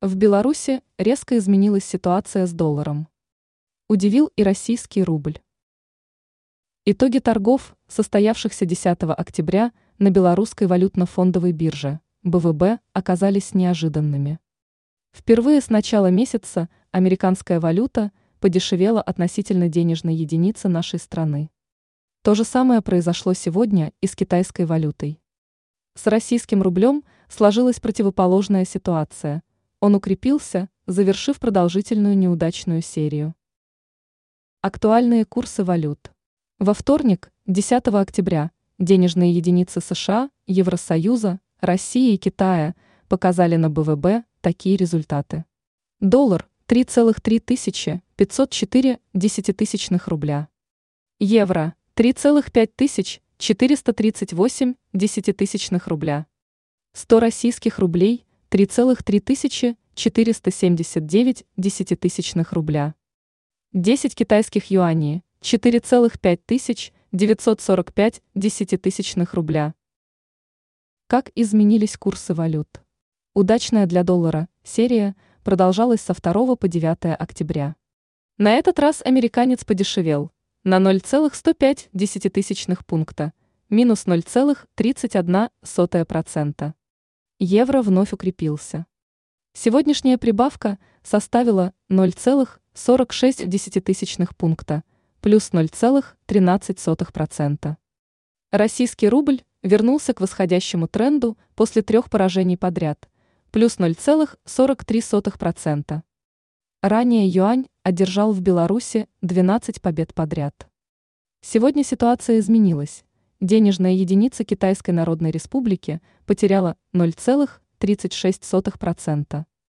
В Беларуси резко изменилась ситуация с долларом. Удивил и российский рубль. Итоги торгов, состоявшихся 10 октября на белорусской валютно-фондовой бирже, БВБ, оказались неожиданными. Впервые с начала месяца американская валюта подешевела относительно денежной единицы нашей страны. То же самое произошло сегодня и с китайской валютой. С российским рублем сложилась противоположная ситуация – он укрепился, завершив продолжительную неудачную серию. Актуальные курсы валют. Во вторник, 10 октября, денежные единицы США, Евросоюза, России и Китая показали на БВБ такие результаты. Доллар 3,3 504 десятитысячных рубля. Евро 3,5 438 десятитысячных рубля. 100 российских рублей 3,3 479 десятитысячных рубля. 10 китайских юаней, 4,5 тысяч 945 десятитысячных рубля. Как изменились курсы валют? Удачная для доллара серия продолжалась со 2 по 9 октября. На этот раз американец подешевел на 0,105 десятитысячных пункта, минус 0,31%. Евро вновь укрепился. Сегодняшняя прибавка составила 0,46 пункта, плюс 0,13%. Российский рубль вернулся к восходящему тренду после трех поражений подряд, плюс 0,43%. Ранее юань одержал в Беларуси 12 побед подряд. Сегодня ситуация изменилась денежная единица Китайской Народной Республики потеряла 0,36%.